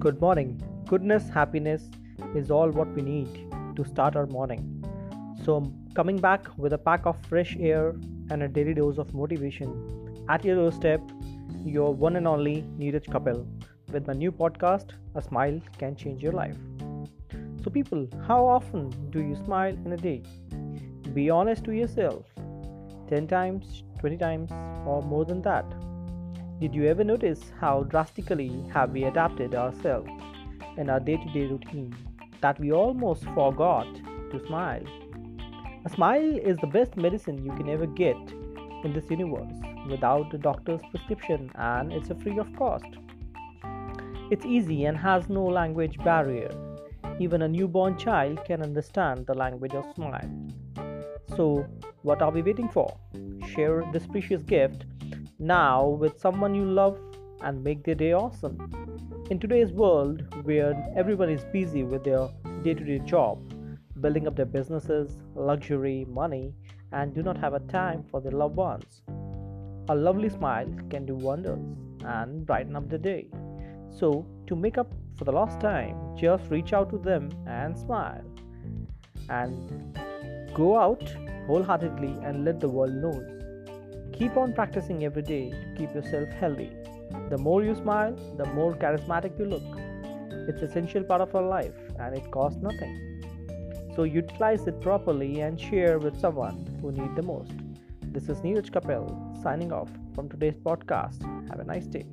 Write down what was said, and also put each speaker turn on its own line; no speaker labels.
Good morning. Goodness, happiness is all what we need to start our morning. So, coming back with a pack of fresh air and a daily dose of motivation at your doorstep, your one and only Neeraj Kapil with my new podcast, A Smile Can Change Your Life. So, people, how often do you smile in a day? Be honest to yourself 10 times, 20 times, or more than that. Did you ever notice how drastically have we adapted ourselves in our day-to-day routine that we almost forgot to smile? A smile is the best medicine you can ever get in this universe without a doctor's prescription and it's a free of cost. It's easy and has no language barrier. Even a newborn child can understand the language of smile. So, what are we waiting for? Share this precious gift now with someone you love and make their day awesome. In today's world, where everyone is busy with their day to day job, building up their businesses, luxury, money, and do not have a time for their loved ones, a lovely smile can do wonders and brighten up the day. So, to make up for the lost time, just reach out to them and smile. And go out wholeheartedly and let the world know Keep on practicing every day to keep yourself healthy. The more you smile, the more charismatic you look. It's essential part of our life and it costs nothing. So utilize it properly and share with someone who need the most. This is Neeraj Kapil signing off from today's podcast. Have a nice day.